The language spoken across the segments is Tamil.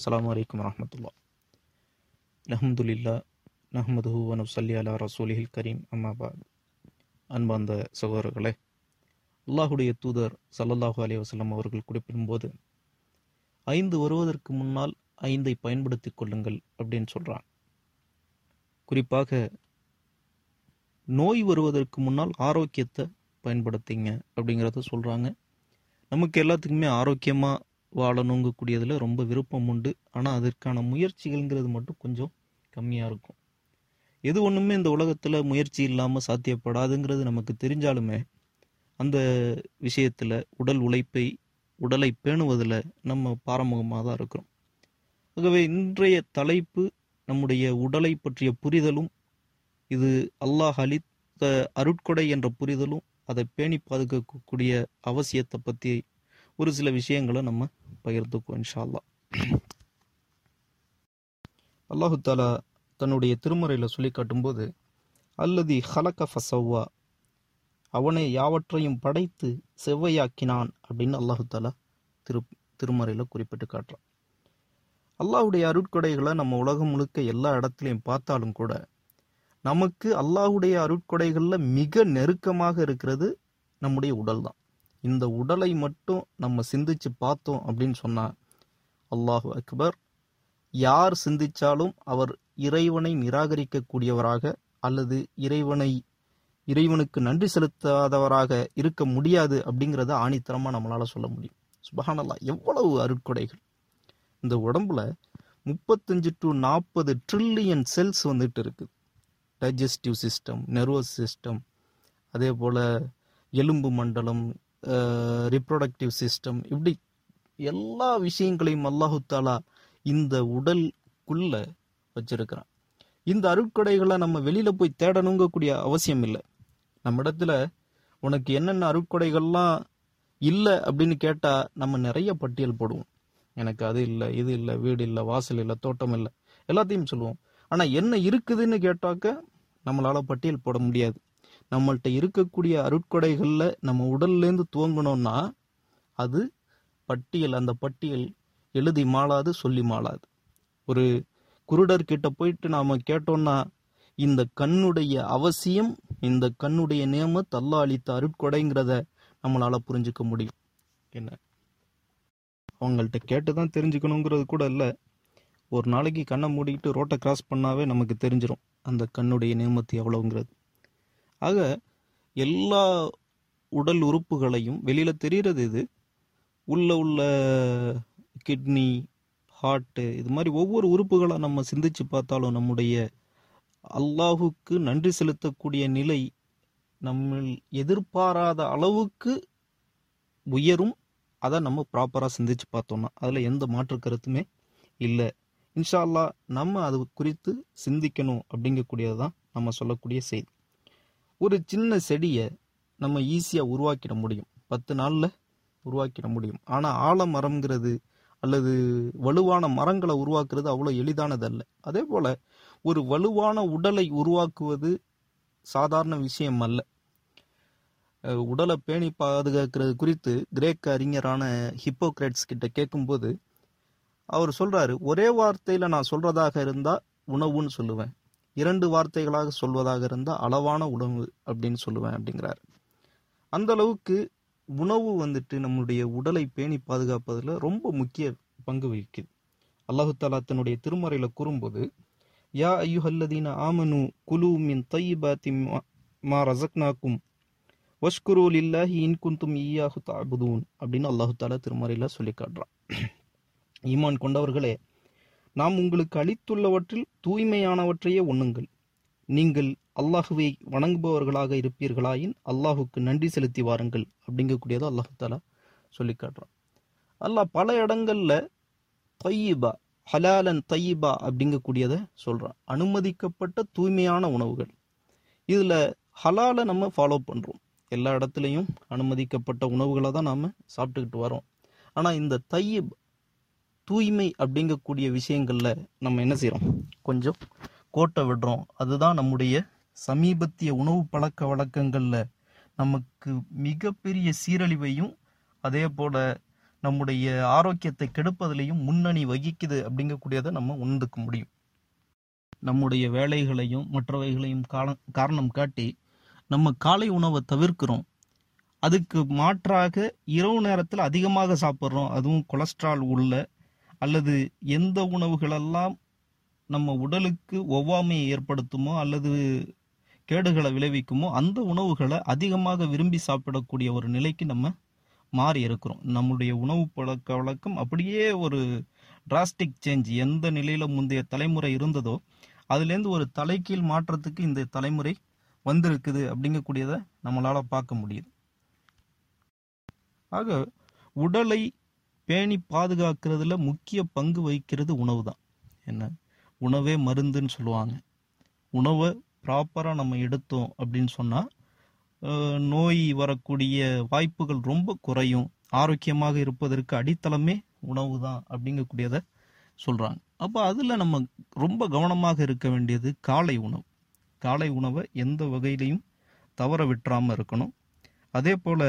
அஸ்ஸலாமு அலைக்கும் வரஹ்மத்துல்லாஹ் அல்ஹம்துலில்லா நஹ்மதுஹு வனு சல்லி அலா ரசூலிஹில் கரீம் அம்மாபாத் அன்பார்ந்த சகோதரர்களே அல்லாஹுடைய தூதர் சல்லல்லாஹு அலி வசலம் அவர்கள் குறிப்பிடும்போது ஐந்து வருவதற்கு முன்னால் ஐந்தை பயன்படுத்திக் கொள்ளுங்கள் அப்படின்னு சொல்கிறான் குறிப்பாக நோய் வருவதற்கு முன்னால் ஆரோக்கியத்தை பயன்படுத்திங்க அப்படிங்கிறத சொல்கிறாங்க நமக்கு எல்லாத்துக்குமே ஆரோக்கியமாக வாழணுங்கக்கூடியதில் ரொம்ப விருப்பம் உண்டு. ஆனால் அதற்கான முயற்சிகள்ங்கிறது மட்டும் கொஞ்சம் கம்மியாக இருக்கும். எது ஒன்றுமே இந்த உலகத்தில் முயற்சி இல்லாமல் சாத்தியப்படாதுங்கிறது நமக்கு தெரிஞ்சாலுமே அந்த விஷயத்தில் உடல் உழைப்பை உடலை பேணுவதில் நம்ம பாரமுகமாக தான் இருக்கிறோம். ஆகவே இன்றைய தலைப்பு நம்முடைய உடலை பற்றிய புரிதலும் இது அல்லாஹ் அளித்த அருட்கொடை என்ற புரிதலும் அதை பேணி பாதுகாக்கக்கூடிய அவசியத்தை பற்றி ஒரு சில விஷயங்களை நம்ம பகிர்ந்துக்கும் இன்ஷால்லா அல்லாஹ் அல்லாஹு தாலா தன்னுடைய திருமறையில் சொல்லி காட்டும்போது அல்லதி ஹலக ஃபசவ்வா அவனை யாவற்றையும் படைத்து செவ்வையாக்கினான் அப்படின்னு அல்லாஹு தாலா திரு திருமறையில் குறிப்பிட்டு காட்டுறான். அல்லாஹுடைய அருட்கொடைகளை நம்ம உலகம் முழுக்க எல்லா இடத்துலையும் பார்த்தாலும் கூட நமக்கு அல்லாஹுடைய அருட்கொடைகளில் மிக நெருக்கமாக இருக்கிறது நம்முடைய உடல் தான். இந்த உடலை மட்டும் நம்ம சிந்திச்சு பார்த்தோம் அப்படின்னு சொன்னார் அல்லாஹு அக்பர் யார் சிந்திச்சாலும் அவர் இறைவனை நிராகரிக்கக்கூடியவராக அல்லது இறைவனை இறைவனுக்கு நன்றி செலுத்தாதவராக இருக்க முடியாது அப்படிங்கிறத ஆணித்தரமாக நம்மளால் சொல்ல முடியும். சுபஹானல்லா எவ்வளவு அருட்கொடைகள். இந்த உடம்புல முப்பத்தஞ்சு டு நாற்பது ட்ரில்லியன் செல்ஸ் வந்துட்டு இருக்குது டைஜஸ்டிவ் சிஸ்டம் நர்வஸ் சிஸ்டம் அதே போல் எலும்பு மண்டலம் ரிப்ரொடக்டிவ் சிஸ்டம் இப்படி எல்லா விஷயங்களையும் அல்லாஹுத்தாலா இந்த உடலுக்குள்ள வச்சிருக்கிறான். இந்த அருட்கொடைகளை நம்ம வெளியில போய் தேடணுங்கக்கூடிய அவசியம் இல்லை. நம்ம இடத்துல உனக்கு என்னென்ன அருட்கொடைகள்லாம் இல்லை அப்படின்னு கேட்டா நம்ம நிறைய பட்டியல் போடுவோம். எனக்கு அது இல்லை இது இல்லை வீடு இல்லை வாசல் இல்லை தோட்டம் இல்லை எல்லாத்தையும் சொல்லுவோம். ஆனா என்ன இருக்குதுன்னு கேட்டாக்க நம்மளால பட்டியல் போட முடியாது. நம்மள்கிட்ட இருக்கக்கூடிய அருட்கொடைகளில் நம்ம உடல்லேருந்து துவங்கணும்னா அது பட்டியல் அந்த பட்டியல் எழுதி மாளாது சொல்லி மாளாது. ஒரு குருடர் கிட்ட போயிட்டு நாம கேட்டோம்னா இந்த கண்ணுடைய அவசியம் இந்த கண்ணுடைய நேம அளித்த அருட்கொடைங்கிறத நம்மளால புரிஞ்சுக்க முடியும். என்ன? அவங்கள்ட்ட கேட்டு தான் தெரிஞ்சுக்கணுங்கிறது கூட இல்லை. ஒரு நாளைக்கு கண்ணை மூடிக்கிட்டு ரோட்டை கிராஸ் பண்ணாவே நமக்கு தெரிஞ்சிடும் அந்த கண்ணுடைய நேமத்து எவ்வளவுங்கிறது. ஆக எல்லா உடல் உறுப்புகளையும் வெளியில் தெரிகிறது இது உள்ள உள்ள கிட்னி ஹார்ட்டு இது மாதிரி ஒவ்வொரு உறுப்புகளாக நம்ம சிந்திச்சு பார்த்தாலும் நம்முடைய அல்லாஹுக்கு நன்றி செலுத்தக்கூடிய நிலை நம்ம எதிர்பாராத அளவுக்கு உயரும். அதை நம்ம ப்ராப்பராக சிந்திச்சு பார்த்தோம்னா அதில் எந்த மாற்று கருத்துமே இல்லை. இன்ஷா அல்லா நம்ம அது குறித்து சிந்திக்கணும் அப்படிங்கக்கூடியது தான் நம்ம சொல்லக்கூடிய செய்தி. ஒரு சின்ன செடியை நம்ம ஈஸியாக உருவாக்கிட முடியும். பத்து நாளில் உருவாக்கிட முடியும். ஆனால் ஆலமரம்ங்கிறது அல்லது வலுவான மரங்களை உருவாக்குறது அவ்வளோ எளிதானதல்ல. அதே போல் ஒரு வலுவான உடலை உருவாக்குவது சாதாரண விஷயம் அல்ல உடலை பேணி பாதுகாக்கிறது குறித்து கிரேக்க அறிஞரான ஹிப்போக்ரேட்ஸ் கிட்ட கேட்கும்போது அவர் சொல்கிறாரு ஒரே வார்த்தையில் நான் சொல்கிறதாக இருந்தால் உணவுன்னு சொல்லுவேன். இரண்டு வார்த்தைகளாக சொல்வதாக இருந்தால் அளவான உணவு அப்படின்னு சொல்லுவேன் அப்படிங்கிறாரு. அந்த அளவுக்கு உணவு வந்துட்டு நம்முடைய உடலை பேணி பாதுகாப்பதில் ரொம்ப முக்கிய பங்கு வகிக்குது. அல்லாஹு தாலா தன்னுடைய திருமறையில் கூறும்போது யா ஐயுஹல்லதீன ஆமனு குலு மின் தையிபாத்தி மா ரசக்னாக்கும் வஷ்குரு இல்லாஹி இன்குந்தும் ஈயாஹு தாபுதூன் அப்படின்னு அல்லாஹு தாலா திருமறையில் சொல்லி காட்டுறான். ஈமான் கொண்டவர்களே நாம் உங்களுக்கு அளித்துள்ளவற்றில் தூய்மையானவற்றையே உண்ணுங்கள். நீங்கள் அல்லாஹுவை வணங்குபவர்களாக இருப்பீர்களாயின் அல்லாஹுக்கு நன்றி செலுத்தி வாருங்கள் அப்படிங்கக்கூடியதை அல்லாஹு தாலா சொல்லி காட்டுறான். அல்லாஹ் பல இடங்கள்ல தையிபா ஹலாலன் தையிபா அப்படிங்கக்கூடியதை சொல்கிறான் அனுமதிக்கப்பட்ட தூய்மையான உணவுகள். இதில் ஹலாலை நம்ம ஃபாலோ பண்ணுறோம் எல்லா இடத்துலையும் அனுமதிக்கப்பட்ட உணவுகளை தான் நாம் சாப்பிட்டுக்கிட்டு வரோம் ஆனால் இந்த தையிப் தூய்மை அப்படிங்கக்கூடிய விஷயங்களில் நம்ம என்ன செய்கிறோம் கொஞ்சம் கோட்டை விடுறோம். அதுதான் நம்முடைய சமீபத்திய உணவு பழக்க வழக்கங்களில் நமக்கு மிகப்பெரிய சீரழிவையும் அதே போல் நம்முடைய ஆரோக்கியத்தை கெடுப்பதிலையும் முன்னணி வகிக்குது அப்படிங்கக்கூடியதை நம்ம உணர்ந்துக்க முடியும். நம்முடைய வேலைகளையும் மற்றவைகளையும் காலம் காரணம் காட்டி நம்ம காலை உணவை தவிர்க்கிறோம். அதுக்கு மாற்றாக இரவு நேரத்தில் அதிகமாக சாப்பிட்றோம். அதுவும் கொலஸ்ட்ரால் உள்ள அல்லது எந்த உணவுகளெல்லாம் நம்ம உடலுக்கு ஒவ்வாமையை ஏற்படுத்துமோ அல்லது கேடுகளை விளைவிக்குமோ அந்த உணவுகளை அதிகமாக விரும்பி சாப்பிடக்கூடிய ஒரு நிலைக்கு நம்ம மாறி இருக்கிறோம். நம்முடைய உணவு பழக்க வழக்கம் அப்படியே ஒரு டிராஸ்டிக் சேஞ்ச் எந்த நிலையில முந்தைய தலைமுறை இருந்ததோ அதுலேருந்து ஒரு தலைகீழ் மாற்றத்துக்கு இந்த தலைமுறை வந்திருக்குது அப்படிங்கக்கூடியதை நம்மளால் பார்க்க முடியுது. ஆக உடலை பேணி பாதுகாக்கிறதுல முக்கிய பங்கு வகிக்கிறது உணவு தான் என்ன? உணவே மருந்துன்னு சொல்லுவாங்க. உணவை ப்ராப்பராக நம்ம எடுத்தோம் அப்படின்னு சொன்னால் நோய் வரக்கூடிய வாய்ப்புகள் ரொம்ப குறையும். ஆரோக்கியமாக இருப்பதற்கு அடித்தளமே உணவு தான் அப்படிங்கக்கூடியதை சொல்கிறாங்க அப்போ அதில் நம்ம ரொம்ப கவனமாக இருக்க வேண்டியது காலை உணவு. காலை உணவை எந்த வகையிலையும் தவற விட்டுறாமல் இருக்கணும். அதே போல்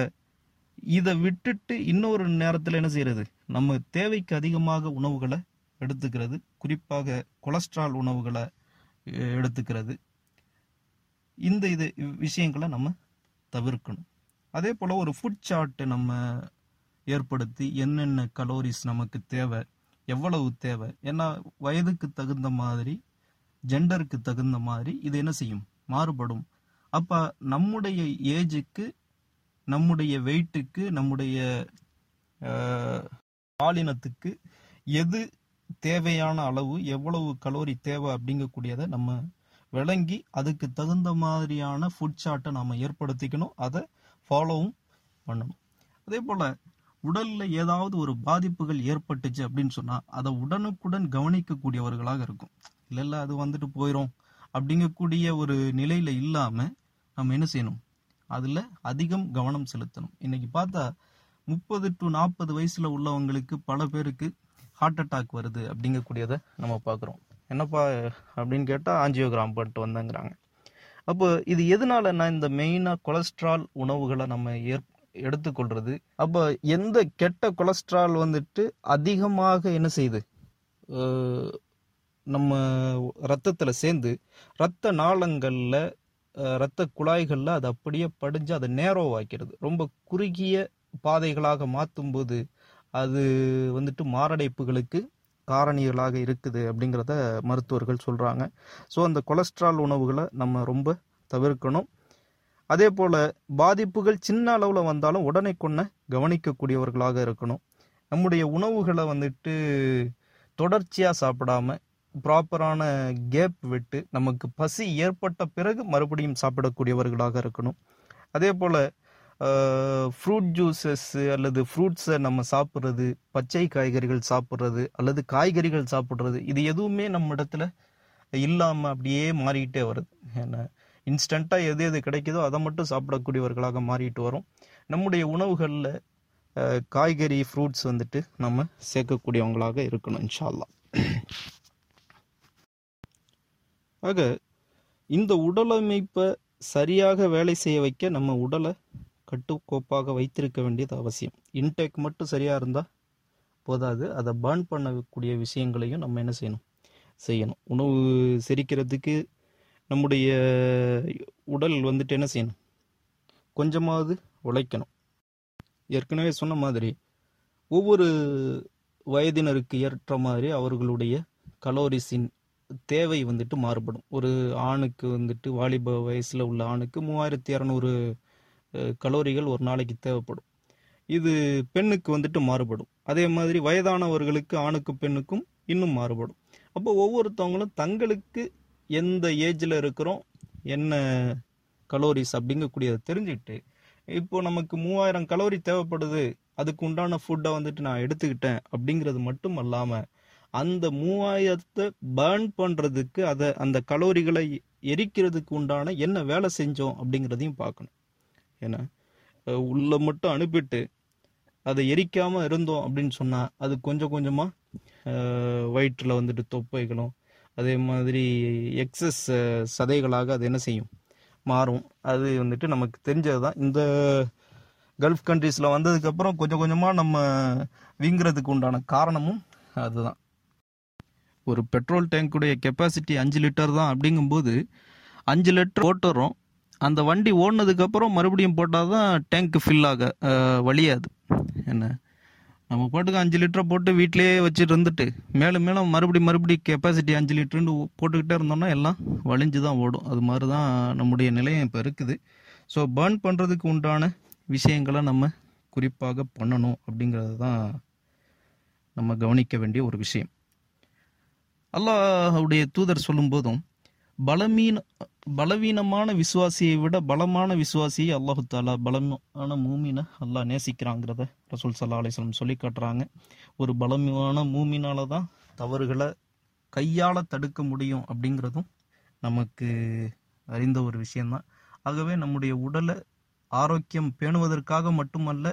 இதை விட்டுட்டு இன்னொரு நேரத்தில் என்ன செய்யறது? நம்ம தேவைக்கு அதிகமாக உணவுகளை எடுத்துக்கிறது குறிப்பாக கொலஸ்ட்ரால் உணவுகளை எடுத்துக்கிறது. இந்த இது விஷயங்களை நம்ம தவிர்க்கணும். அதே போல் ஒரு ஃபுட் சார்ட்டை நம்ம ஏற்படுத்தி என்னென்ன கலோரிஸ் நமக்கு தேவை எவ்வளவு தேவை ஏன்னா வயதுக்கு தகுந்த மாதிரி ஜெண்டருக்கு தகுந்த மாதிரி இது என்ன செய்யும்? மாறுபடும். அப்போ நம்முடைய ஏஜுக்கு நம்முடைய வெயிட்டுக்கு நம்முடைய பாலினத்துக்கு எது தேவையான அளவு எவ்வளவு கலோரி தேவை அப்படிங்கக்கூடியதை நம்ம விளங்கி அதுக்கு தகுந்த மாதிரியான ஃபுட் சார்ட்டை நம்ம ஏற்படுத்திக்கணும். அதை ஃபாலோவும் பண்ணணும். அதே போல் உடலில் ஏதாவது ஒரு பாதிப்புகள் ஏற்பட்டுச்சு அப்படின்னு சொன்னால் அதை உடனுக்குடன் கவனிக்கக்கூடியவர்களாக இருக்கும். இல்லை இல்லை அது வந்துட்டு போயிடும் அப்படிங்கக்கூடிய ஒரு நிலையில் இல்லாமல் நம்ம என்ன செய்யணும்? அதில் அதிகம் கவனம் செலுத்தணும். இன்னைக்கு பார்த்தா முப்பது டு நாற்பது வயசில் உள்ளவங்களுக்கு பல பேருக்கு ஹார்ட் அட்டாக் வருது அப்படிங்கக்கூடியதை நம்ம பார்க்குறோம். என்னப்பா அப்படின்னு கேட்டால் ஆஞ்சியோகிராம் பண்ணிட்டு வந்தேங்கிறாங்க அப்போ இது எதனால நான் இந்த மெயினாக கொலஸ்ட்ரால் உணவுகளை நம்ம ஏற் எடுத்துக்கொள்றது. அப்போ எந்த கெட்ட கொலஸ்ட்ரால் வந்துட்டு அதிகமாக என்ன செய்யுது நம்ம ரத்தத்தில் சேர்ந்து ரத்த நாளங்களில் ரத்த குழாய்களில் அது அப்படியே படிஞ்சு அதை நேரோவாக்கிறது. ரொம்ப குறுகிய பாதைகளாக மாற்றும்போது அது வந்துட்டு மாரடைப்புகளுக்கு காரணிகளாக இருக்குது அப்படிங்கிறத மருத்துவர்கள் சொல்கிறாங்க ஸோ அந்த கொலஸ்ட்ரால் உணவுகளை நம்ம ரொம்ப தவிர்க்கணும். அதே போல் பாதிப்புகள் சின்ன அளவில் வந்தாலும் உடனே கொன்ன கவனிக்கக்கூடியவர்களாக இருக்கணும். நம்முடைய உணவுகளை வந்துட்டு தொடர்ச்சியாக சாப்பிடாம ப்ராப்பரான கேப் விட்டு நமக்கு பசி ஏற்பட்ட பிறகு மறுபடியும் சாப்பிடக்கூடியவர்களாக இருக்கணும். அதே போல் ஃப்ரூட் ஜூஸஸ்ஸு அல்லது ஃப்ரூட்ஸை நம்ம சாப்பிட்றது பச்சை காய்கறிகள் சாப்பிட்றது அல்லது காய்கறிகள் சாப்பிட்றது இது எதுவுமே நம்ம இடத்துல இல்லாமல் அப்படியே மாறிக்கிட்டே வருது. ஏன்னா இன்ஸ்டண்ட்டாக எது எது கிடைக்குதோ அதை மட்டும் சாப்பிடக்கூடியவர்களாக மாறிட்டு வரும். நம்முடைய உணவுகளில் காய்கறி ஃப்ரூட்ஸ் வந்துட்டு நம்ம சேர்க்கக்கூடியவங்களாக இருக்கணும் இன்ஷால்லாம் ஆக இந்த உடலமைப்பை சரியாக வேலை செய்ய வைக்க நம்ம உடலை கட்டுக்கோப்பாக வைத்திருக்க வேண்டியது அவசியம். இன்டேக் மட்டும் சரியாக இருந்தால் போதாது. அதை பர்ன் பண்ணக்கூடிய விஷயங்களையும் நம்ம என்ன செய்யணும்? செய்யணும். உணவு செரிக்கிறதுக்கு நம்முடைய உடல் வந்துட்டு என்ன செய்யணும்? கொஞ்சமாவது உழைக்கணும். ஏற்கனவே சொன்ன மாதிரி ஒவ்வொரு வயதினருக்கு ஏற்ற மாதிரி அவர்களுடைய கலோரிஸின் தேவை வந்துட்டு மாறுபடும். ஒரு ஆணுக்கு வந்துட்டு வாலிப வயசில் உள்ள ஆணுக்கு மூவாயிரத்தி இரநூறு கலோரிகள் ஒரு நாளைக்கு தேவைப்படும். இது பெண்ணுக்கு வந்துட்டு மாறுபடும். அதே மாதிரி வயதானவர்களுக்கு ஆணுக்கும் பெண்ணுக்கும் இன்னும் மாறுபடும். அப்போ ஒவ்வொருத்தவங்களும் தங்களுக்கு எந்த ஏஜில் இருக்கிறோம் என்ன கலோரிஸ் அப்படிங்கக்கூடியதை தெரிஞ்சுக்கிட்டு இப்போ நமக்கு மூவாயிரம் கலோரி தேவைப்படுது அதுக்கு உண்டான ஃபுட்டை வந்துட்டு நான் எடுத்துக்கிட்டேன் அப்படிங்கிறது மட்டும் அல்லாமல் அந்த மூவாயிரத்தை பேர்ன் பண்ணுறதுக்கு அதை அந்த கலோரிகளை எரிக்கிறதுக்கு உண்டான என்ன வேலை செஞ்சோம் அப்படிங்கிறதையும் பார்க்கணும். ஏன்னா உள்ளே மட்டும் அனுப்பிட்டு அதை எரிக்காமல் இருந்தோம் அப்படின்னு சொன்னால் அது கொஞ்சம் கொஞ்சமாக வயிற்றில் வந்துட்டு தொப்பைகளும் அதே மாதிரி எக்ஸஸ் சதைகளாக அது என்ன செய்யும்? மாறும். அது வந்துட்டு நமக்கு தெரிஞ்சது தான் இந்த கல்ஃப் கண்ட்ரீஸில் வந்ததுக்கப்புறம் கொஞ்சம் கொஞ்சமாக நம்ம வீங்குறதுக்கு உண்டான காரணமும் அதுதான். ஒரு பெட்ரோல் டேங்க்குடைய கெப்பாசிட்டி அஞ்சு லிட்டர் தான் அப்படிங்கும்போது அஞ்சு லிட்டர் ஓட்டுறோம். அந்த வண்டி ஓடினதுக்கப்புறம் மறுபடியும் போட்டால் தான் டேங்க் ஃபில் ஆக வழியாது. என்ன? நம்ம பாட்டுக்கு அஞ்சு லிட்டரை போட்டு வீட்டிலேயே வச்சுட்டு இருந்துட்டு மேலும் மேலும் மறுபடியும் மறுபடியும் கெப்பாசிட்டி அஞ்சு லிட்டருன்னு போட்டுக்கிட்டே இருந்தோம்னா எல்லாம் வலிஞ்சு தான் ஓடும். அது மாதிரி தான் நம்முடைய நிலையம் இப்போ இருக்குது. ஸோ பேர்ன் பண்ணுறதுக்கு உண்டான விஷயங்களை நம்ம குறிப்பாக பண்ணணும் அப்படிங்கிறது தான் நம்ம கவனிக்க வேண்டிய ஒரு விஷயம். அல்லாஹுடைய தூதர் சொல்லும்போதும் பலமீன பலவீனமான விசுவாசியை விட பலமான விசுவாசியை அல்லாஹு தாலா பலமான மூமினை அல்லாஹ் நேசிக்கிறாங்கிறத ரசூல் சல்லா அலிஸ்லம் சொல்லி காட்டுறாங்க. ஒரு பலமான மூமினால தான் தவறுகளை கையால் தடுக்க முடியும் அப்படிங்கிறதும் நமக்கு அறிந்த ஒரு விஷயம்தான். ஆகவே நம்முடைய உடலை ஆரோக்கியம் பேணுவதற்காக மட்டுமல்ல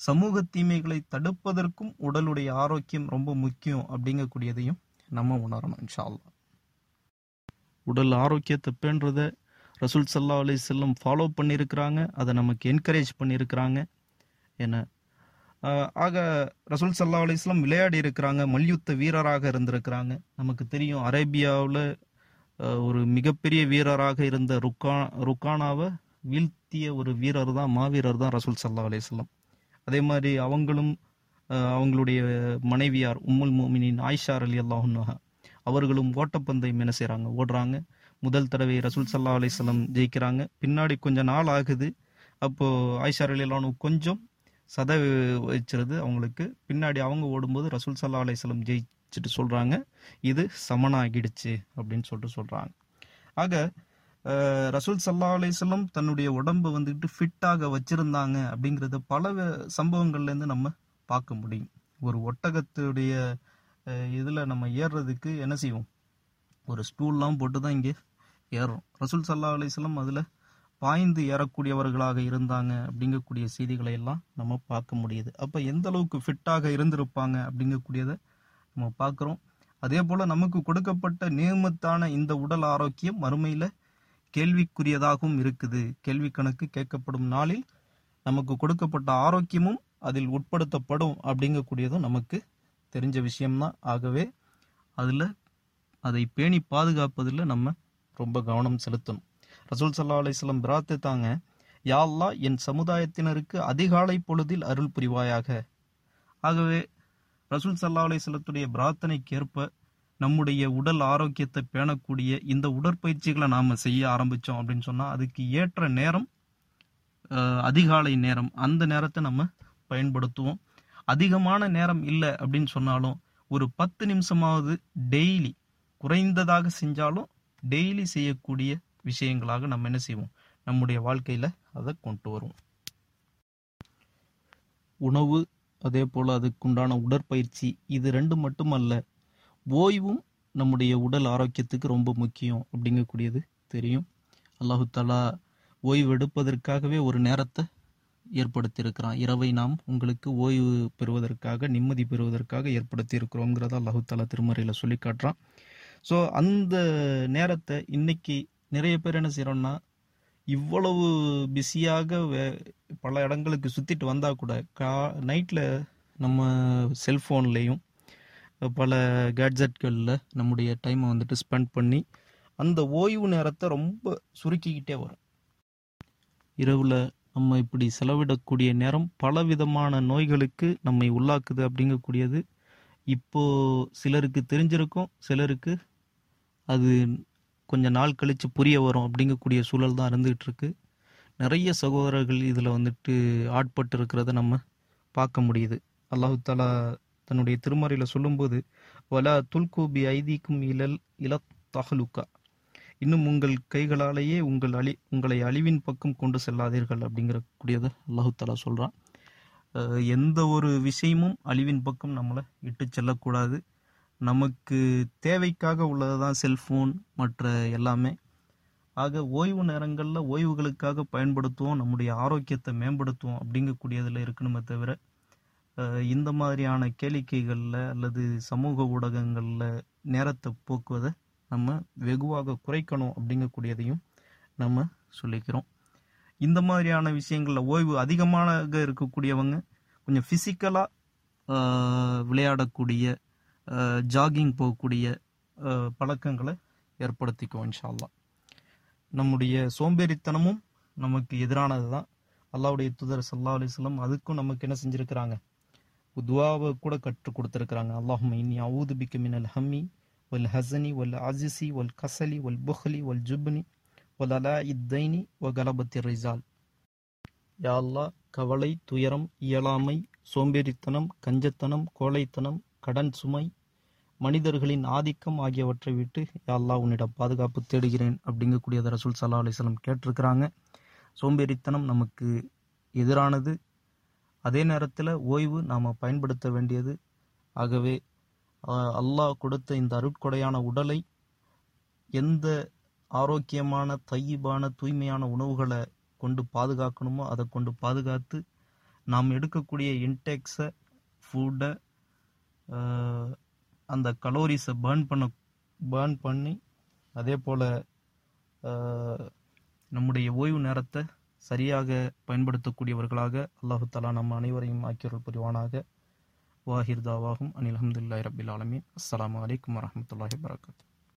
சமூக தீமைகளை தடுப்பதற்கும் உடலுடைய ஆரோக்கியம் ரொம்ப முக்கியம் அப்படிங்கக்கூடியதையும் நம்ம உணரணும் இன்ஷா அல்லா உடல் ஆரோக்கியத்தை பேணுறத ரசூல் சல்லா அலி செல்லம் ஃபாலோ பண்ணியிருக்கிறாங்க அதை நமக்கு என்கரேஜ் பண்ணியிருக்கிறாங்க. என்ன ஆஹ் ஆக ரசூல் சல்லா அலிஸ்லாம் விளையாடி இருக்கிறாங்க மல்யுத்த வீரராக இருந்திருக்கிறாங்க. நமக்கு தெரியும் அரேபியாவில் ஒரு மிகப்பெரிய வீரராக இருந்த ருக்கா ருக்கானாவை வீழ்த்திய ஒரு வீரர் தான் மாவீரர் தான் ரசூல் சல்லா அலிஸ்லாம் அதே மாதிரி அவங்களும் அவங்களுடைய மனைவியார் உம்முல் மோமினின் ஆயிஷார் அலி அல்லாஹுன்னாஹா அவர்களும் ஓட்டப்பந்தயம் என்ன செய்கிறாங்க ஓடுறாங்க. முதல் தடவை ரசூல் சல்லா அலிஸ்லாம் ஜெயிக்கிறாங்க. பின்னாடி கொஞ்சம் நாள் ஆகுது. அப்போது ஆயிஷார் அலி அல்லாஹு கொஞ்சம் சத வச்சிருது அவங்களுக்கு. பின்னாடி அவங்க ஓடும்போது ரசூல் சல்லா அலிஸ்லாம் ஜெயிச்சுட்டு சொல்கிறாங்க இது சமனாகிடுச்சு அப்படின்னு சொல்லிட்டு சொல்கிறாங்க ஆக ரசூல் சல்லா அலிஸ்லம் தன்னுடைய உடம்பு வந்துட்டு ஃபிட்டாக வச்சிருந்தாங்க அப்படிங்கிறத பல சம்பவங்கள்லேருந்து நம்ம பார்க்க முடியும். ஒரு ஒட்டகத்துடைய இதில் நம்ம ஏறுறதுக்கு என்ன செய்வோம்? ஒரு ஸ்டூல்லாம் போட்டு தான் இங்கே ஏறுறோம் ரசூல் சல்லா அலிஸ்லாம் அதில் பாய்ந்து ஏறக்கூடியவர்களாக இருந்தாங்க அப்படிங்கக்கூடிய செய்திகளை எல்லாம் நம்ம பார்க்க முடியுது. அப்போ எந்த அளவுக்கு ஃபிட்டாக இருந்திருப்பாங்க அப்படிங்கக்கூடியதை நம்ம பார்க்குறோம். அதே போல் நமக்கு கொடுக்கப்பட்ட நியமத்தான இந்த உடல் ஆரோக்கியம் மறுமையில் கேள்விக்குரியதாகவும் இருக்குது. கேள்வி கணக்கு கேட்கப்படும் நாளில் நமக்கு கொடுக்கப்பட்ட ஆரோக்கியமும் அதில் உட்படுத்தப்படும் அப்படிங்கக்கூடியதும் நமக்கு தெரிஞ்ச விஷயம்தான். ஆகவே அதில் அதை பேணி பாதுகாப்பதில் நம்ம ரொம்ப கவனம் செலுத்தணும். ரசூல் சல்லா அலிஸ்லாம் பிரார்த்தித்தாங்க யாழ்லா என் சமுதாயத்தினருக்கு அதிகாலை பொழுதில் அருள் புரிவாயாக. ஆகவே ரசூல் சல்லா அலிஸ்லத்துடைய பிரார்த்தனைக்கேற்ப நம்முடைய உடல் ஆரோக்கியத்தை பேணக்கூடிய இந்த உடற்பயிற்சிகளை நாம் செய்ய ஆரம்பித்தோம் அப்படின்னு சொன்னால் அதுக்கு ஏற்ற நேரம் அதிகாலை நேரம் அந்த நேரத்தை நம்ம பயன்படுத்துவோம். அதிகமான நேரம் இல்லை அப்படின்னு சொன்னாலும் ஒரு பத்து நிமிஷமாவது டெய்லி குறைந்ததாக செஞ்சாலும் டெய்லி செய்யக்கூடிய விஷயங்களாக நம்ம என்ன செய்வோம்? நம்முடைய வாழ்க்கையில் அதை கொண்டு வருவோம். உணவு அதே போல் அதுக்குண்டான உடற்பயிற்சி இது ரெண்டு மட்டுமல்ல. ஓய்வும் நம்முடைய உடல் ஆரோக்கியத்துக்கு ரொம்ப முக்கியம் அப்படிங்கக்கூடியது தெரியும். அல்லாஹு தாலா ஓய்வு எடுப்பதற்காகவே ஒரு நேரத்தை ஏற்படுத்தியிருக்கிறான். இரவை நாம் உங்களுக்கு ஓய்வு பெறுவதற்காக நிம்மதி பெறுவதற்காக ஏற்படுத்தியிருக்கிறோங்கிறத அல்லாஹு தாலா திருமறையில் சொல்லி காட்டுறான். ஸோ அந்த நேரத்தை இன்னைக்கு நிறைய பேர் என்ன செய்கிறோன்னா இவ்வளவு பிஸியாக வே- பல இடங்களுக்கு சுற்றிட்டு வந்தால் கூட கா நைட்டில் நம்ம செல்ஃபோன்லேயும் பல கேட்ஜெட்களில் நம்முடைய டைமை வந்துட்டு ஸ்பெண்ட் பண்ணி அந்த ஓய்வு நேரத்தை ரொம்ப சுருக்கிக்கிட்டே வரும். இரவில் நம்ம இப்படி செலவிடக்கூடிய நேரம் பலவிதமான நோய்களுக்கு நம்மை உள்ளாக்குது அப்படிங்கக்கூடியது இப்போ சிலருக்கு தெரிஞ்சிருக்கும் சிலருக்கு அது கொஞ்சம் நாள் கழித்து புரிய வரும் அப்படிங்கக்கூடிய சூழல் தான் இருந்துகிட்டு இருக்கு நிறைய சகோதரர்கள் இதில் வந்துட்டு ஆட்பட்டு இருக்கிறத நம்ம பார்க்க முடியுது. அல்லாஹு தாலா தன்னுடைய திருமறையில் சொல்லும்போது வலா துல்கூபி ஐதீக்கும் இலல் இல தஹலுக்கா இன்னும் உங்கள் கைகளாலேயே உங்கள் அழி உங்களை அழிவின் பக்கம் கொண்டு செல்லாதீர்கள் அப்படிங்கிற கூடியதை அல்லாஹு தாலா சொல்கிறான் எந்த ஒரு விஷயமும் அழிவின் பக்கம் நம்மளை இட்டு செல்லக்கூடாது. நமக்கு தேவைக்காக உள்ளது தான் செல்ஃபோன் மற்ற எல்லாமே. ஆக ஓய்வு நேரங்களில் ஓய்வுகளுக்காக பயன்படுத்துவோம் நம்முடைய ஆரோக்கியத்தை மேம்படுத்துவோம் அப்படிங்கக்கூடியதில் இருக்கணுமே தவிர இந்த மாதிரியான கேளிக்கைகளில் அல்லது சமூக ஊடகங்களில் நேரத்தை போக்குவதை நம்ம வெகுவாக குறைக்கணும் அப்படிங்கக்கூடியதையும் நம்ம சொல்லிக்கிறோம். இந்த மாதிரியான விஷயங்களில் ஓய்வு அதிகமாக இருக்கக்கூடியவங்க கொஞ்சம் ஃபிசிக்கலாக விளையாடக்கூடிய ஜாகிங் போகக்கூடிய பழக்கங்களை ஏற்படுத்திக்குவோம் இன்ஷா அல்லாஹ் நம்முடைய சோம்பேறித்தனமும் நமக்கு எதிரானது தான் அல்லாவுடைய தூதர் சல்லா அலிஸ்லாம் அதுக்கும் நமக்கு என்ன செஞ்சுருக்கிறாங்க? துவாவை கூட கற்றுக் கொடுத்துருக்குறாங்க. அல்லாஹும் இன்னி அவுது பிக்க மினல் ஹம்மி வல் ஹசனி والكسل அஜிசி والجبن கசலி வல் وغلبة الرجال. ஜுப்னி வல் இத்தைனி கலபத்தி யா கவலை துயரம் இயலாமை சோம்பேறித்தனம் கஞ்சத்தனம் கோழைத்தனம் கடன் சுமை மனிதர்களின் ஆதிக்கம் ஆகியவற்றை விட்டு யாழ்லா உன்னிடம் பாதுகாப்பு தேடுகிறேன் அப்படிங்கக்கூடிய ரசூல் சல்லா அலிஸ்லம் கேட்டிருக்கிறாங்க சோம்பேறித்தனம் நமக்கு எதிரானது அதே நேரத்தில் ஓய்வு நாம் பயன்படுத்த வேண்டியது ஆகவே அல்லாஹ் கொடுத்த இந்த அருட்கொடையான உடலை எந்த ஆரோக்கியமான தையிபான தூய்மையான உணவுகளை கொண்டு பாதுகாக்கணுமோ அதை கொண்டு பாதுகாத்து நாம் எடுக்கக்கூடிய இன்டேக்ஸை ஃபுட்டை அந்த கலோரிஸை பேர்ன் பண்ண பேர்ன் பண்ணி அதே போல் நம்முடைய ஓய்வு நேரத்தை சரியாக பயன்படுத்தக்கூடியவர்களாக அல்லாஹு தலா நம்ம அனைவரையும் ஆக்கியவர்கள் புரிவானாக. واهر دعواهم أن الحمد لله رب العالمين. السلام عليكم ورحمة الله وبركاته.